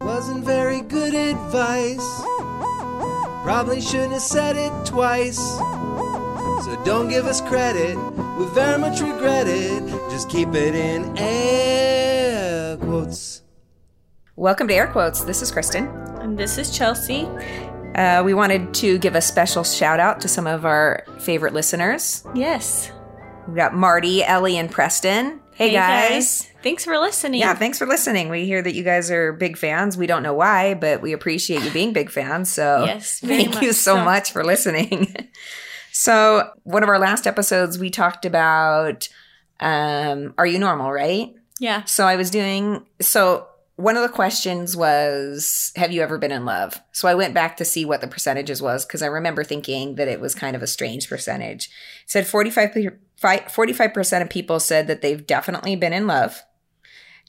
Wasn't very good advice. Probably shouldn't have said it twice. So don't give us credit. We very much regret it. Just keep it in air quotes. Welcome to Air Quotes. This is Kristen. And this is Chelsea. Uh, we wanted to give a special shout out to some of our favorite listeners. Yes. We got Marty, Ellie, and Preston. Hey, guys. Thanks for listening. Yeah, thanks for listening. We hear that you guys are big fans. We don't know why, but we appreciate you being big fans. So Yes, thank you so so. much for listening. so one of our last episodes, we talked about um, are you normal, right? Yeah. So I was doing so one of the questions was have you ever been in love? So I went back to see what the percentages was because I remember thinking that it was kind of a strange percentage. It said 45 45% of people said that they've definitely been in love.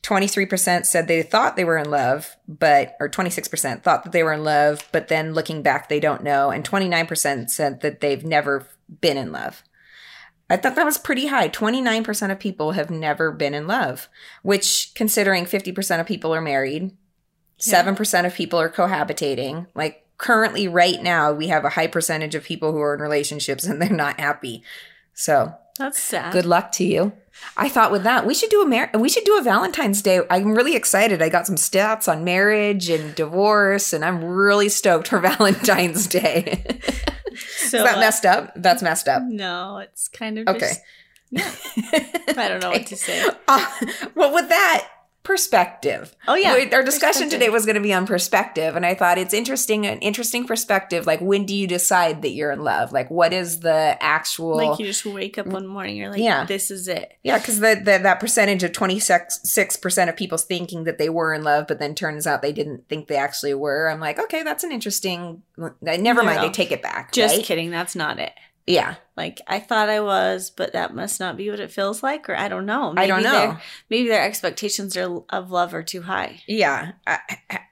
23% said they thought they were in love, but or 26% thought that they were in love, but then looking back they don't know and 29% said that they've never been in love. I thought that was pretty high. 29% of people have never been in love, which considering 50% of people are married, Yeah. 7% of people are cohabitating. Like currently right now we have a high percentage of people who are in relationships and they're not happy. So, That's sad. good luck to you. I thought with that we should do a mar- we should do a Valentine's Day. I'm really excited. I got some stats on marriage and divorce and I'm really stoked for Valentine's Day. So, Is that uh, messed up? That's messed up. No, it's kind of Okay. just, I don't know what to say. Uh, well, with that perspective. Oh, yeah, our discussion today was going to be on perspective, and I thought it's interesting, an interesting perspective. Like, when do you decide that you're in love? Like, what is the actual? Like you just wake up one morning, you're like, Yeah. this is it. yeah, because the, the that percentage of twenty six percent of people thinking that they were in love, but then turns out they didn't think they actually were. I'm like, okay, that's an interesting. Never mind, No. I take it back. Just right? kidding. That's not it. Yeah, Like I thought I was, but that must not be what it feels like, or I don't know. I don't know. their- Maybe their expectations are of love are too high. yeah. I,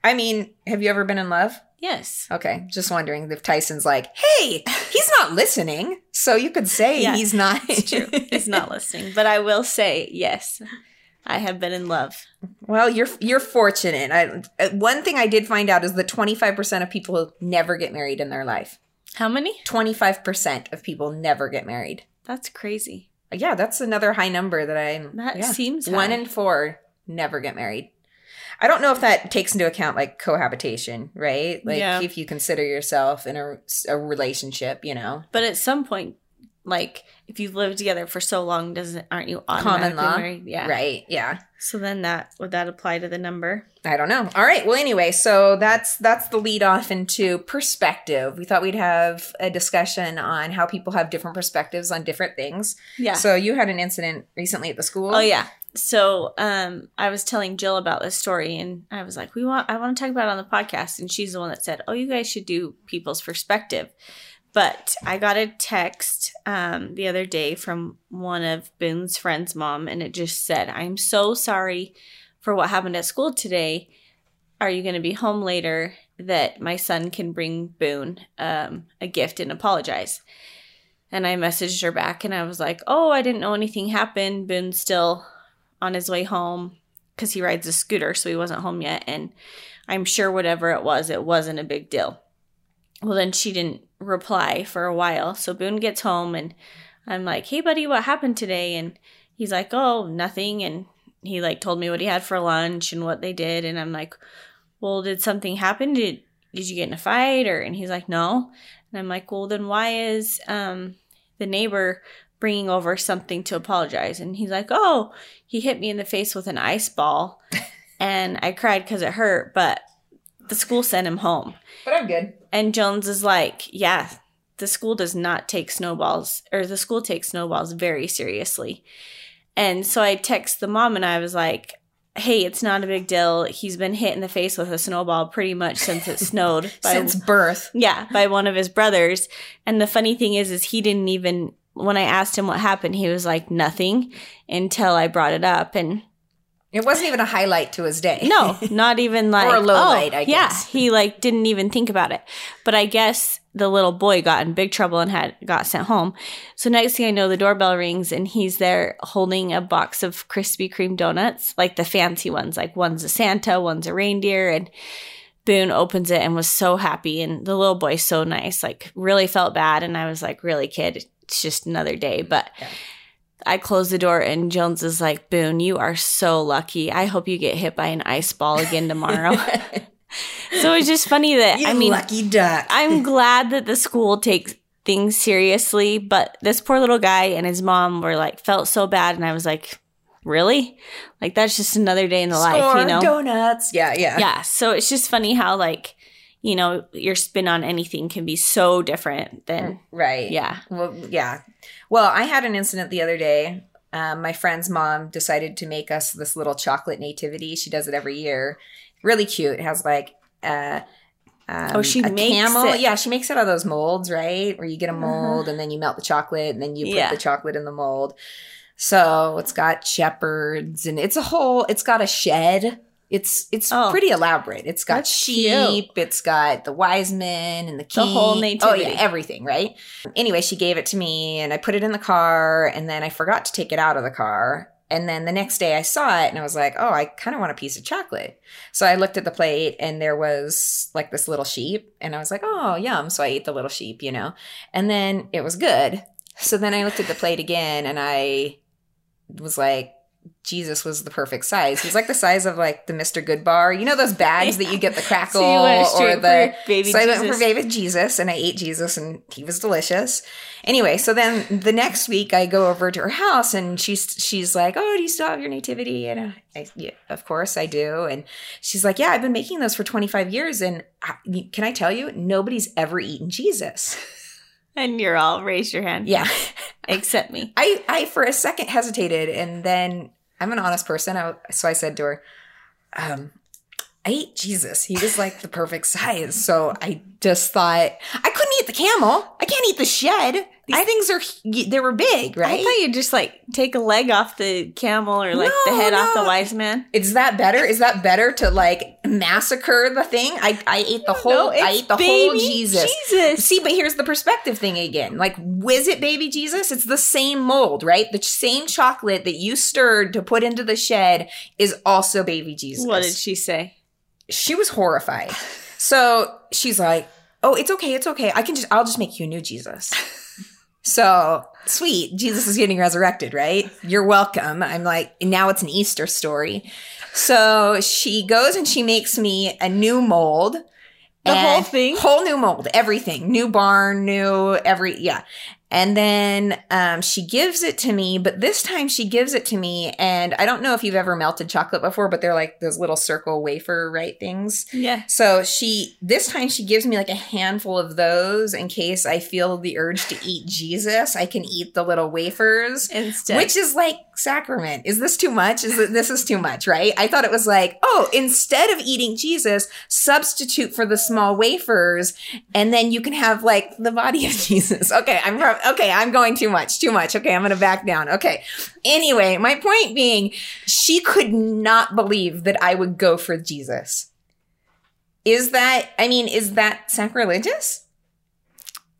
I mean, have you ever been in love? Yes. Okay, just wondering if Tyson's like, hey, he's not listening. So you could say Yeah, he's not. It's true. He's not listening, but I will say yes. I have been in love. well, you're you're fortunate. I, uh, one thing I did find out is that 25% of people never get married in their life. How many? 25% of people never get married. That's crazy. Yeah, that's another high number that I. That yeah. seems one in four never get married. I don't know if that takes into account like cohabitation, right? Like Yeah. if you consider yourself in a, a relationship, you know, But at some point, like if you've lived together for so long, doesn't aren't you automatically common law, married? Yeah. right? Yeah. So then that would that apply to the number? I don't know. All right. Well, anyway, so that's that's the lead off into perspective. We thought we'd have a discussion on how people have different perspectives on different things. Yeah. So you had an incident recently at the school. Oh yeah. So um I was telling Jill about this story and I was like, We want I want to talk about it on the podcast. And she's the one that said, Oh, you guys should do people's perspective. But I got a text um the other day from one of Boone's friend's mom and it just said, I'm so sorry for what happened at school today. Are you gonna be home later that my son can bring Boone um a gift and apologize? And I messaged her back and I was like, Oh, I didn't know anything happened. Boone's still on his way home because he rides a scooter, so he wasn't home yet. And I'm sure whatever it was, it wasn't a big deal. Well, then she didn't reply for a while. So Boone gets home and I'm like, hey, buddy, what happened today? And he's like, oh, nothing. And he like told me what he had for lunch and what they did. And I'm like, well, did something happen? Did, did you get in a fight? Or, and he's like, no. And I'm like, well, then why is, um, the neighbor bringing over something to apologize? And he's like, oh, he hit me in the face with an ice ball and I cried because it hurt, but the school sent him home. but I'm good. And Jones is like, yeah, the school does not take snowballs, or the school takes snowballs very seriously. And so I text the mom and I was like, hey, it's not a big deal. He's been hit in the face with a snowball pretty much since it snowed. by- Since birth. yeah, by one of his brothers. And the funny thing is, is he didn't even, when I asked him what happened, he was like, nothing until I brought it up. And It wasn't even a highlight to his day. no, not even like Or a low oh, light, I Yeah, guess. he like didn't even think about it. But I guess the little boy got in big trouble and had got sent home. So next thing I know, the doorbell rings and he's there holding a box of Krispy Kreme donuts, like the fancy ones, like one's a Santa, one's a reindeer, and Boone opens it and was so happy. And the little boy's so nice, like really felt bad. And I was like, really, kid, it's just another day. But Yeah. I close the door and Jones is like, Boone, you are so lucky. I hope you get hit by an ice ball again tomorrow. so it's just funny that, You I mean, lucky duck. I'm glad that the school takes things seriously, but this poor little guy and his mom were like, felt so bad. And I was like, really? Like, that's just another day in the life, you know? donuts. Yeah, yeah. yeah so it's just funny how like you know your spin on anything can be so different than Right. yeah Well, yeah. Well, I had an incident the other day. Um, my friend's mom decided to make us this little chocolate nativity. She does it every year. Really cute. It has like uh, um, Oh, she a makes camel. it. Yeah, she makes it out of those molds, right? Where you get a mold and then you melt the chocolate and then you put Yeah. the chocolate in the mold. So it's got shepherds and it's a whole. It's got a shed. It's it's Oh. pretty elaborate. It's got sheep. It's got the wise men and the king. The whole nativity. Oh yeah, everything, right? Anyway, she gave it to me and I put it in the car and then I forgot to take it out of the car. And then the next day I saw it and I was like, oh, I kind of want a piece of chocolate. So I looked at the plate and there was like this little sheep and I was like, oh, yum. So I ate the little sheep, you know? And then it was good. So then I looked at the plate again and I was like, Jesus was the perfect size. He's like the size of like the Mr. Goodbar. You know those bags that you get the crackle so or the baby so I Jesus. went for baby Jesus and I ate Jesus and he was delicious. Anyway, so then the next week I go over to her house and she's she's like, "Oh, do you still have your nativity?" And I, yeah, of course I do. And she's like, "Yeah, I've been making those for 25 years and I, can I tell you, nobody's ever eaten Jesus." and you're all raise your hand Yeah. except me I I for a second hesitated and then I'm an honest person. I, so I said to her, um, I ate Jesus. He was like the perfect size. So I just thought I couldn't eat the camel. I can't eat the shed. These things are they were big, right? i thought you'd just like take a leg off the camel or like the No, head off the wise man Is that better? Is that better to like massacre the thing? I I ate the whole No, I ate the whole Jesus. jesus See, but here's the perspective thing again. Like, was it baby Jesus? It's the same mold, right? The same chocolate that you stirred to put into the shed is also baby Jesus. what did she say she was horrified. So she's like, "Oh, it's okay, it's okay. I can just, I'll just make you a new Jesus." so sweet, Jesus is getting resurrected, right? You're welcome. I'm like, now it's an Easter story. So she goes and she makes me a new mold. The whole thing? whole new mold, everything, new barn, new every, yeah. And then um, she gives it to me, but this time she gives it to me, and I don't know if you've ever melted chocolate before, but they're like those little circle wafer right things. yeah So she this time she gives me like a handful of those in case I feel the urge to eat Jesus. I can eat the little wafers. instead Which is like sacrament. Is this too much? Is it, this is too much, right? I thought it was like, oh, instead of eating Jesus, substitute for the small wafers, and then you can have like the body of Jesus. Okay, I'm okay. I'm going too much, too much. Okay, I'm gonna back down. Okay. Anyway, my point being, she could not believe that I would go for Jesus. Is that? I mean, is that sacrilegious?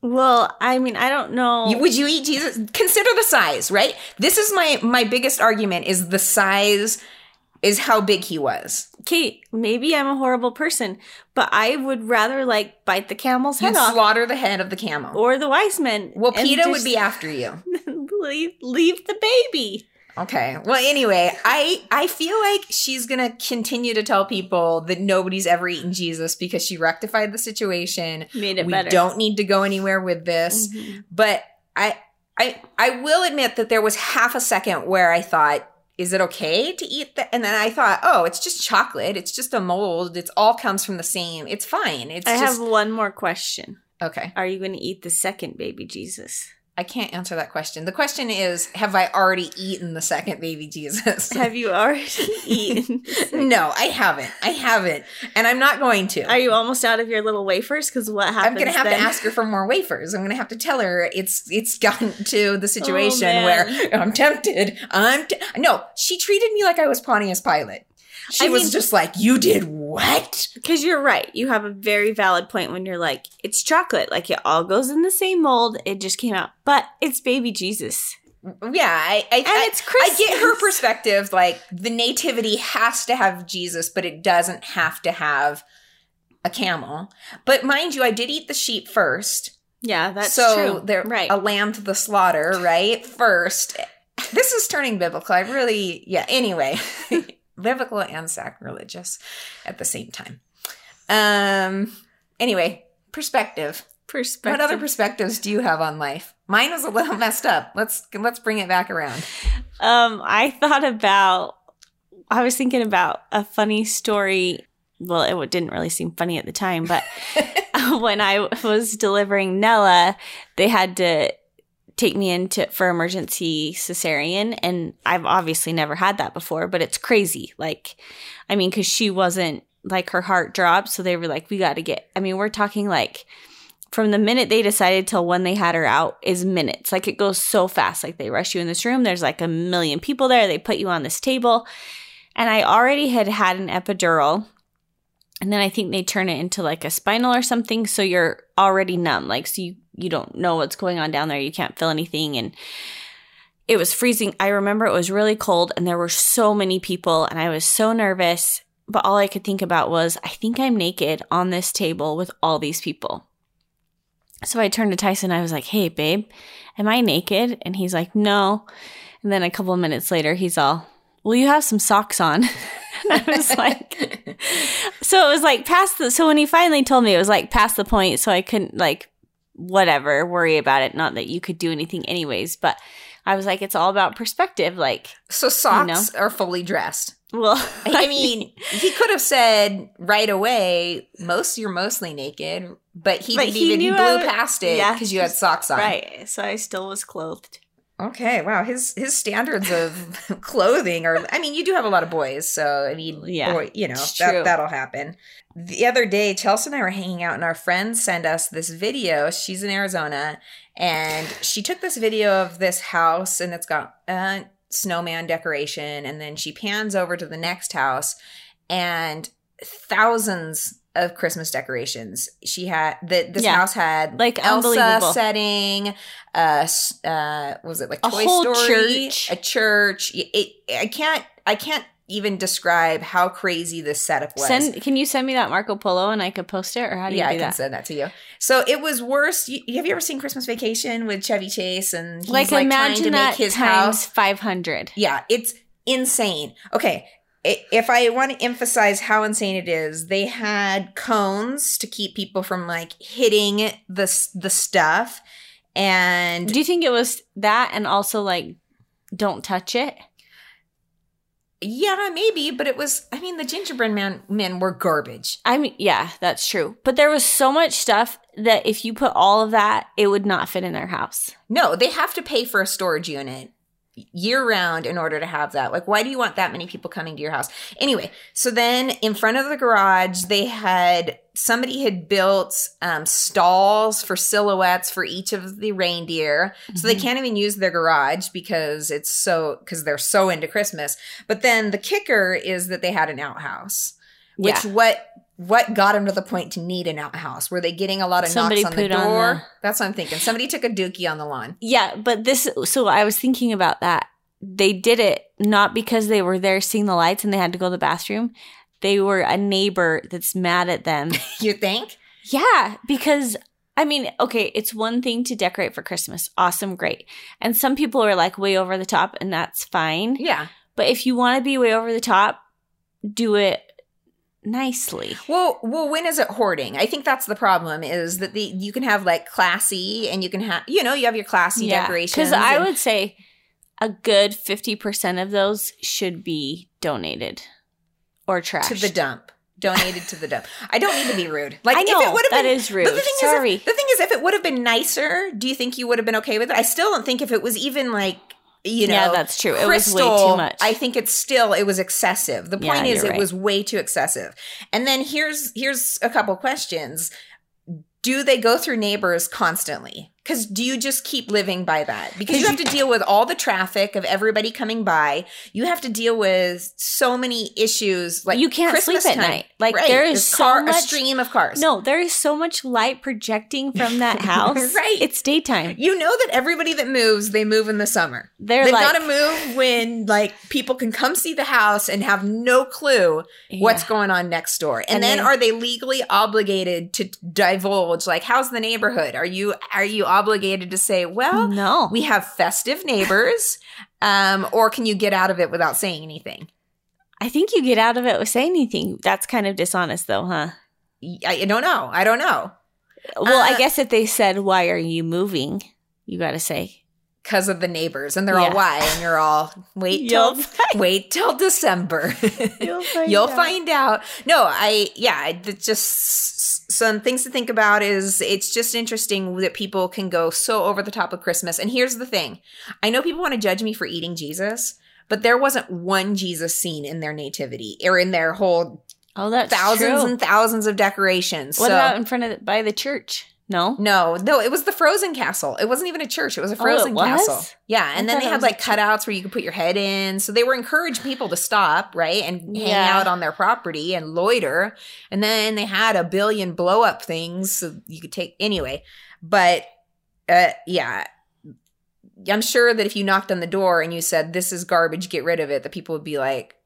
Well i mean i don't know Would you eat Jesus? Consider the size, right? This is my my biggest argument is the size is how big he was. Kate, maybe I'm a horrible person, but I would rather like bite the camel's You'd head off slaughter the head of the camel. or the wise men. well, PETA would be after you. leave, leave the baby. Okay. Well, anyway, I I feel like she's gonna continue to tell people that nobody's ever eaten Jesus because she rectified the situation. Made it better. we better. don't need to go anywhere with this. Mhm. But I I I will admit that there was half a second where I thought, is it okay to eat that? And then I thought, oh, it's just chocolate. It's just a mold. It's all comes from the same. It's fine. It's I just have one more question. okay. Are you going to eat the second baby Jesus? I can't answer that question. The question is, have I already eaten the second baby Jesus? Have you already eaten? no, I haven't. I haven't, and I'm not going to. Are you almost out of your little wafers? Because what happens? I'm gonna have then? to ask her for more wafers. I'm gonna have to tell her it's it's gotten to the oh, situation man. where I'm tempted. I'm t- no. She treated me like I was Pontius Pilate. She I was mean- just like, "You did what?" Because you're right. You have a very valid point when you're like, it's chocolate. Like it all goes in the same mold. It just came out. But it's baby Jesus. Yeah, I, I, And I, it's I get her perspective. Like the nativity has to have Jesus, but it doesn't have to have a camel. But mind you, I did eat the sheep first. Yeah, that's so true. There, right. a lamb to the slaughter, right? First, this is turning biblical. I really, yeah. Anyway, biblical and sacrilegious at the same time. Um. Anyway, perspective. Perspective. What other perspectives do you have on life? Mine was a little messed up. Let's let's bring it back around. Um, I thought about. I was thinking about a funny story. Well, it didn't really seem funny at the time, but when I was delivering Nella, they had to take me into for emergency cesarean, and I've obviously never had that before, but it's crazy. Like, I mean, because she wasn't like her heart dropped, so they were like, "We got to get." I mean, we're talking like from the minute they decided till when they had her out is minutes. Like it goes so fast. Like they rush you in this room. There's like a million people there. They put you on this table. And I already had had an epidural. And then I think they turn it into like a spinal or something. So you're already numb. Like, so you, you don't know what's going on down there. You can't feel anything. And it was freezing. I remember it was really cold and there were so many people and I was so nervous. But all I could think about was, I think I'm naked on this table with all these people. So I turned to Tyson. I was like, "Hey, babe, am I naked?" And he's like, "No." And then a couple of minutes later, he's all, "Well, you have some socks on." I was like, so it was like past the. So when he finally told me, it was like past the point. So I couldn't like whatever worry about it. Not that you could do anything anyways, but I was like, it's all about perspective. Like, So socks are fully dressed. well, I mean, he could have said right away, "Most you're mostly naked," but he But didn't he even blew I past it yeah, because you had socks on. right. So I still was clothed. Okay. Wow. His his standards of clothing are. I mean, you do have a lot of boys, so I mean, Yeah, boy, you know that that'll happen. The other day, Chelsea and I were hanging out, and our friend sent us this video. She's in Arizona, and she took this video of this house, and it's got a snowman decoration, and then she pans over to the next house, and thousands of Christmas decorations. She had that this Yeah. house had Like, Elsa setting, uh, uh, was it like A Toy whole Story, church. a church? It, it- I can't, I can't even describe how crazy this setup was. Send. Can you send me that Marco Polo and I could post it, or how do you yeah, do I can that? send that to you. So it was worse. You, have you ever seen Christmas Vacation with Chevy Chase and he's like, like, imagine trying to that make his times house? five hundred. Yeah, it's insane. Okay. If I want to emphasize how insane it is, they had cones to keep people from like hitting the the stuff, and Do you think it was that, and also like, don't touch it? yeah, maybe, but it was. I mean, the gingerbread man men were garbage. I mean, yeah, that's true. But there was so much stuff that if you put all of that, it would not fit in their house. No, they have to pay for a storage unit year round in order to have that. Like, why do you want that many people coming to your house? Anyway, so then in front of the garage, they had somebody had built um, stalls for silhouettes for each of the reindeer. So they Mhm. can't even use their garage because it's so, because they're so into Christmas. But then the kicker is that they had an outhouse, which Yeah. what what got them to the point to need an outhouse? Were they getting a lot of Somebody knocks on the put on door? the- That's what I'm thinking. Somebody took a dookie on the lawn. Yeah, but this, so I was thinking about that. They did it not because they were there seeing the lights and they had to go to the bathroom. They were a neighbor that's mad at them. You think? yeah, because I mean, okay, it's one thing to decorate for Christmas. Awesome, great. And some people are like way over the top, and that's fine. Yeah. But if you want to be way over the top, do it nicely. Well, well, when is it hoarding? I think that's the problem. Is that the you can have like classy, and you can have you know you have your classy decorations. Because I and- would say a good 50% of those should be donated or trashed. to the dump. Donated to the dump. I don't need to be rude. Like I know, if it would have that been, is rude. But the thing Sorry. is, if, the thing is, if it would have been nicer, do you think you would have been okay with it? I still don't think if it was even like you know, Yeah, that's true. It was way too much. I think it's still it was excessive. The Yeah, point is, it right. was way too excessive. And then here's here's a couple questions. Do they go through neighbors constantly? Because do you just keep living by that? Because you have to deal with all the traffic of everybody coming by. You have to deal with so many issues. Like You can't Christmas sleep at time. night. Like, Right. there is There's so car, a much- stream of cars. No, there is so much light projecting from that house. Right. It's daytime. You know that everybody that moves, they move in the summer. They're They've like, got to move when like people can come see the house and have no clue what's going on next door. And, And then they- are they legally obligated to divulge like how's the neighborhood? Are you are you obligated to say, well, no. we have festive neighbors um or can you get out of it without saying anything? I think you get out of it with saying anything. That's kind of dishonest, though, huh? I, I don't know. I don't know. Well, Uh, I guess if they said, "Why are you moving?" you got to say, Because of the neighbors, and they're all why, and you're all wait till wait till December. You'll find You'll out. find out. No, I yeah, I- just some things to think about is it's just interesting that people can go so over the top of Christmas. And here's the thing. I know people want to judge me for eating Jesus, but there wasn't one Jesus scene in their nativity or in their whole "Oh, that's thousands true. and thousands of decorations. What So- about in front of the, by the church? No, no, no, it was the Frozen Castle. It wasn't even a church. It was a Oh, Frozen was? Castle. Yeah, I and then they had like cutouts where you could put your head in. So they were encouraging people to stop, right, and hang Yeah. out on their property and loiter. And then they had a billion blow up things so you could take anyway. But uh, yeah, I'm sure that if you knocked on the door and you said this is garbage, get rid of it, the people would be like,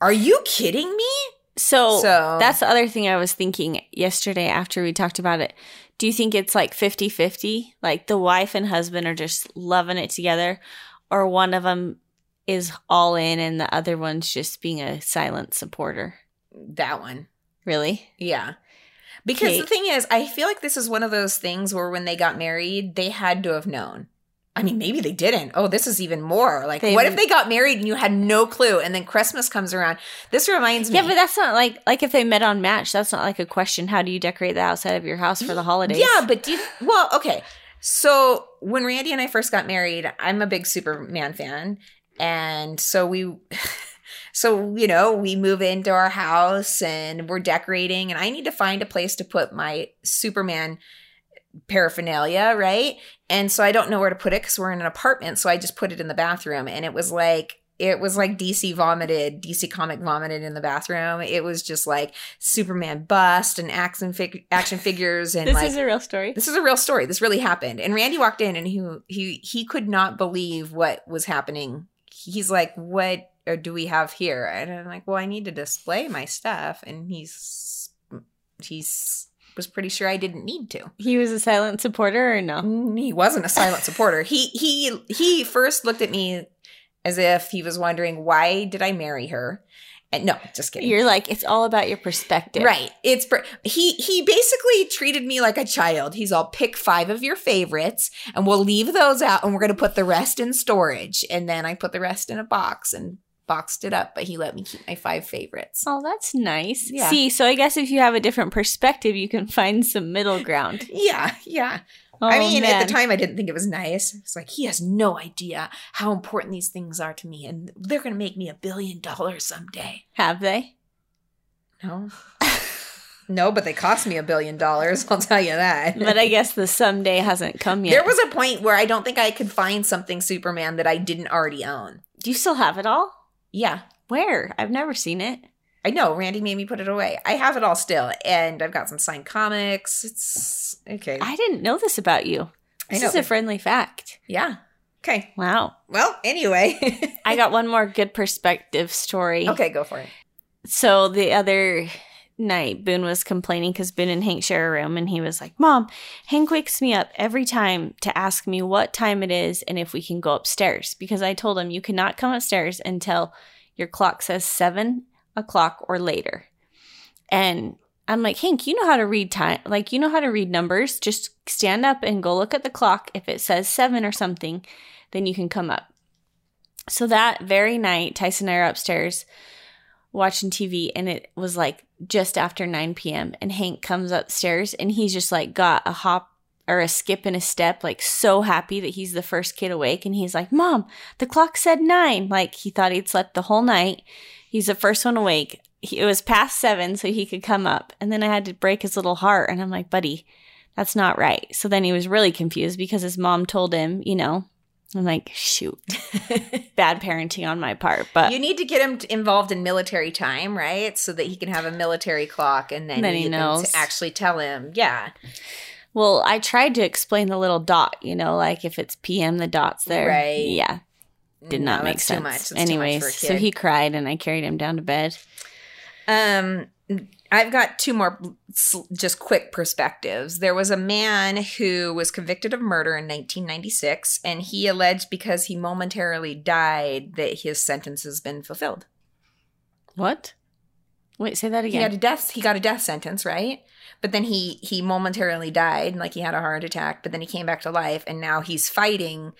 "Are you kidding me?" So, So- that's the other thing I was thinking yesterday after we talked about it. Do you think it's like 50 50? Like the wife and husband are just loving it together, or one of them is all in and the other one's just being a silent supporter? That one. Really? Yeah. Because Okay. the thing is, I feel like this is one of those things where when they got married, they had to have known. I mean, maybe they didn't. Oh, this is even more. Like, They- what if they got married and you had no clue and then Christmas comes around? This reminds me. Yeah, but that's not like like if they met on Match. That's not like a question. How do you decorate the outside of your house for the holidays? Yeah, but do you, well, okay. So when Randy and I first got married, I'm a big Superman fan, and so we, so you know, we move into our house and we're decorating, and I need to find a place to put my Superman paraphernalia, right? And so I don't know where to put it because we're in an apartment, so I just put it in the bathroom, and it was like. It was like DC vomited, DC comic vomited in the bathroom. It was just like Superman bust and action fig- action figures and this like is a real story. this is a real story. This really happened. And Randy walked in and he he he could not believe what was happening. He's like, "What uh, do we have here?" And I'm like, "Well, I need to display my stuff." And he's he's was pretty sure I didn't need to. He was a silent supporter, or no? Mm, He wasn't a silent supporter. He he he first looked at me as if he was wondering why did I marry her. And no, just kidding. You're like it's all about your perspective, Right. It's per- he he basically treated me like a child. He's all pick five of your favorites and we'll leave those out and we're going to put the rest in storage. And then I put the rest in a box and boxed it up, but he let me keep my five favorites. Oh, that's nice. Yeah. See, so I guess if you have a different perspective, you can find some middle ground. Yeah, yeah. Oh, I mean, at the time I didn't think it was nice. It's like he has no idea how important these things are to me and they're going to make me a billion dollars someday. have they? No. no, but they cost me a billion dollars, I'll tell you that. But I guess the someday hasn't come yet. There was a point where I don't think I could find something Superman that I didn't already own. Do you still have it all? Yeah, Where? I've never seen it. I know. Randy made me put it away. I have it all still, and I've got some signed comics. It's okay. I didn't know this about you. I This is a friendly fact. yeah. Okay. Wow. Well, anyway. I got one more good perspective story. okay, go for it. So the other night, Boone was complaining because Boone and Hank share a room, and he was like, Mom, Hank wakes me up every time to ask me what time it is and if we can go upstairs. Because I told him you cannot come upstairs until your clock says seven o'clock or later. And I'm like, Hank, you know how to read time. Like, you know how to read numbers. Just stand up and go look at the clock. If it says seven or something, then you can come up. So that very night, Tyson and I are upstairs watching TV, and it was like just after 9 p.m. And Hank comes upstairs and he's just like got a hop or a skip and a step, like so happy that he's the first kid awake. And he's like, Mom, the clock said nine. Like he thought he'd slept the whole night. He's the first one awake. He, it was past seven, so he could come up. And then I had to break his little heart. And I'm like, buddy, That's not right. So then he was really confused because his mom told him, you know, I'm like, shoot, bad parenting on my part. But you need to get him involved in military time, right? So that he can have a military clock and then, Then he knows. to actually tell him, yeah. well, I tried to explain the little dot, you know, like if it's PM, the dot's there. Right. Yeah. Did No, not make sense. Too Anyways, too much for a so he cried and I carried him down to bed. Um, I've got two more just quick perspectives. There was a man who was convicted of murder in 1996, and he alleged because he momentarily died that his sentence has been fulfilled. What? Wait, say that again. He had a death. He got a death sentence, right? But then he he momentarily died, like he had a heart attack. But then he came back to life, and now he's fighting,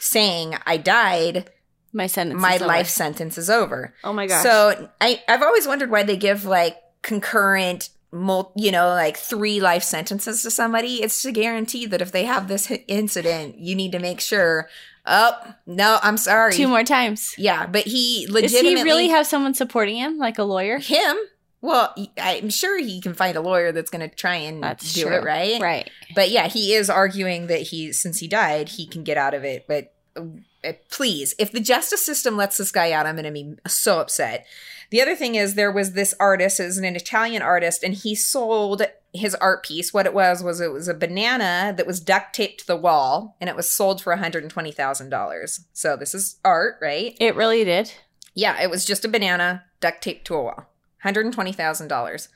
saying, "I died. my sentence. My is over. life sentence is over." Oh my gosh. So I I've always wondered why they give like concurrent mul- you know like three life sentences to somebody it's to guarantee that if they have this incident you need to make sure oh no i'm sorry two more times. yeah but he Does legitimately he really have someone supporting him, like a lawyer? him well i'm sure he can find a lawyer that's going to try and That's do true. it right Right. but yeah he is arguing that he since he died he can get out of it but uh, please if the justice system lets this guy out i'm going to be so upset the other thing is there was this artist is an italian artist and he sold his art piece what it was was it was a banana that was duct taped to the wall and it was sold for $120000 so this is art right It really did. yeah it was just a banana duct taped to a wall $120000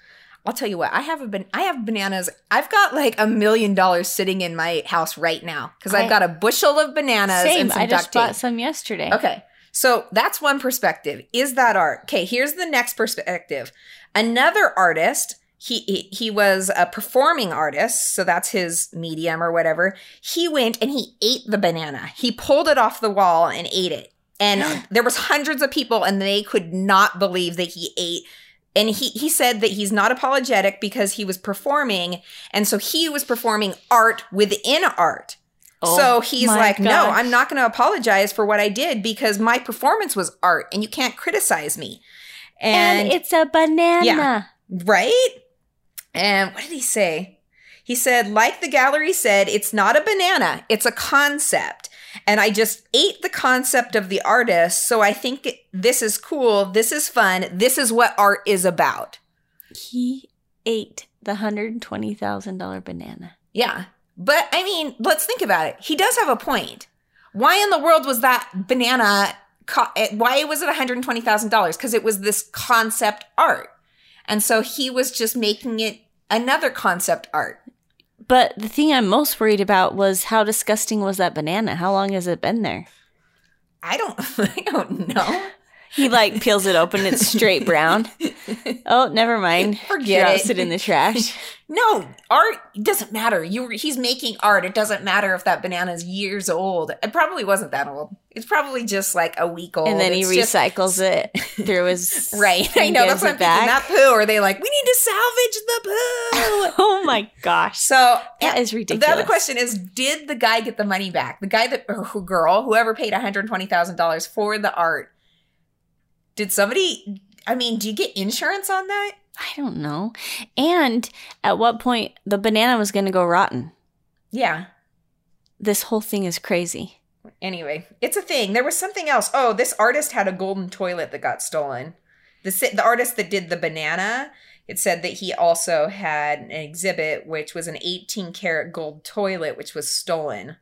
I'll tell you what, I have a ban- I have bananas. I've got like a million dollars sitting in my house right now because I've got a bushel of bananas Same. and some I just duct tape. bought some yesterday. Okay. So that's one perspective. Is that art? Okay, here's the next perspective. Another artist, he, he he was a performing artist, so that's his medium or whatever. He went and he ate the banana. He pulled it off the wall and ate it. And there was hundreds of people and they could not believe that he ate and he he said that he's not apologetic because he was performing and so he was performing art within art. Oh so he's my like, no. I'm not going to apologize for what I did because my performance was art and you can't criticize me. And, And, it's a banana. Yeah. right? And what did he say? He said, like the gallery said, it's not a banana, it's a concept. And I just ate the concept of the artist. So I think this is cool. This is fun. This is what art is about. He ate the hundred twenty thousand dollar banana. Yeah. But I mean, let's think about it. He does have a point. Why in the world was that banana? Co- why was it $120,000? Because it was this concept art. And so he was just making it another concept art. But the thing I'm most worried about was how disgusting was that banana? How long has it been there? I don't, I don't know. He like peels it open, it's straight brown. Oh, never mind. Forget Drops it. it in the trash. No, art doesn't matter. You, he's making art. It doesn't matter if that banana is years old. It probably wasn't that old. It's probably just like a week old. and then he It's just- recycles it through his Right. I know. That's what I'm thinking. That poo. Or are they like, we need to salvage the poo? oh my gosh. So That is ridiculous. The other question is, did the guy get the money back? The guy that, or girl, whoever paid $120,000 for the art, did somebody, I mean, do you get insurance on that? I don't know. And at what point the banana was going to go rotten? Yeah. This whole thing is crazy. Anyway, it's a thing. There was something else. Oh, this artist had a golden toilet that got stolen. The, the artist that did the banana, it said that he also had an exhibit, which was an 18 karat gold toilet, which was stolen.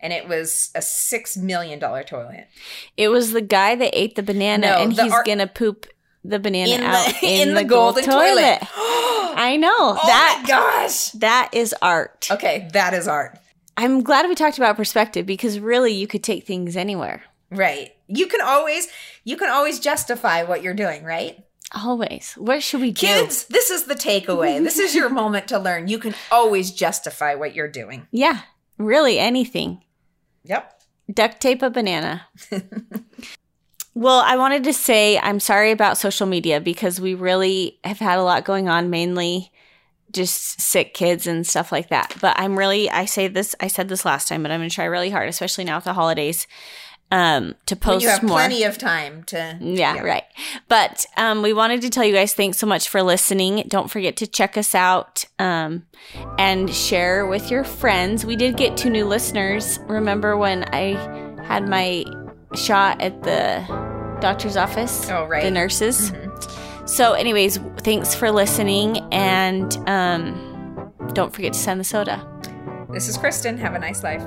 And it was a $6 million toilet. It was the guy that ate the banana No, and the he's going to poop the banana in out the, in, in the, the golden toilet. I I know. oh that my gosh. that is art. Okay, that is art. I'm glad we talked about perspective because really you could take things anywhere. Right. You can always you can always justify what you're doing, right? Always. What should we do? Kids, this is the takeaway. this is your moment to learn. You can always justify what you're doing. Yeah, really anything. Yep. Duct tape a banana. well, I wanted to say I'm sorry about social media because we really have had a lot going on, mainly just sick kids and stuff like that. But I'm really, I say this, I said this last time, but I'm going to try really hard, especially now with the holidays. um, to When post you have more. plenty of time to. Yeah, right. But um, we wanted to tell you guys thanks so much for listening. Don't forget to check us out um, and share with your friends. We did get two new listeners. Remember when I had my shot at the doctor's office? Oh, right. The nurses. So, anyways, thanks for listening. And um, don't forget to send the soda. This is Kristen. Have a nice life.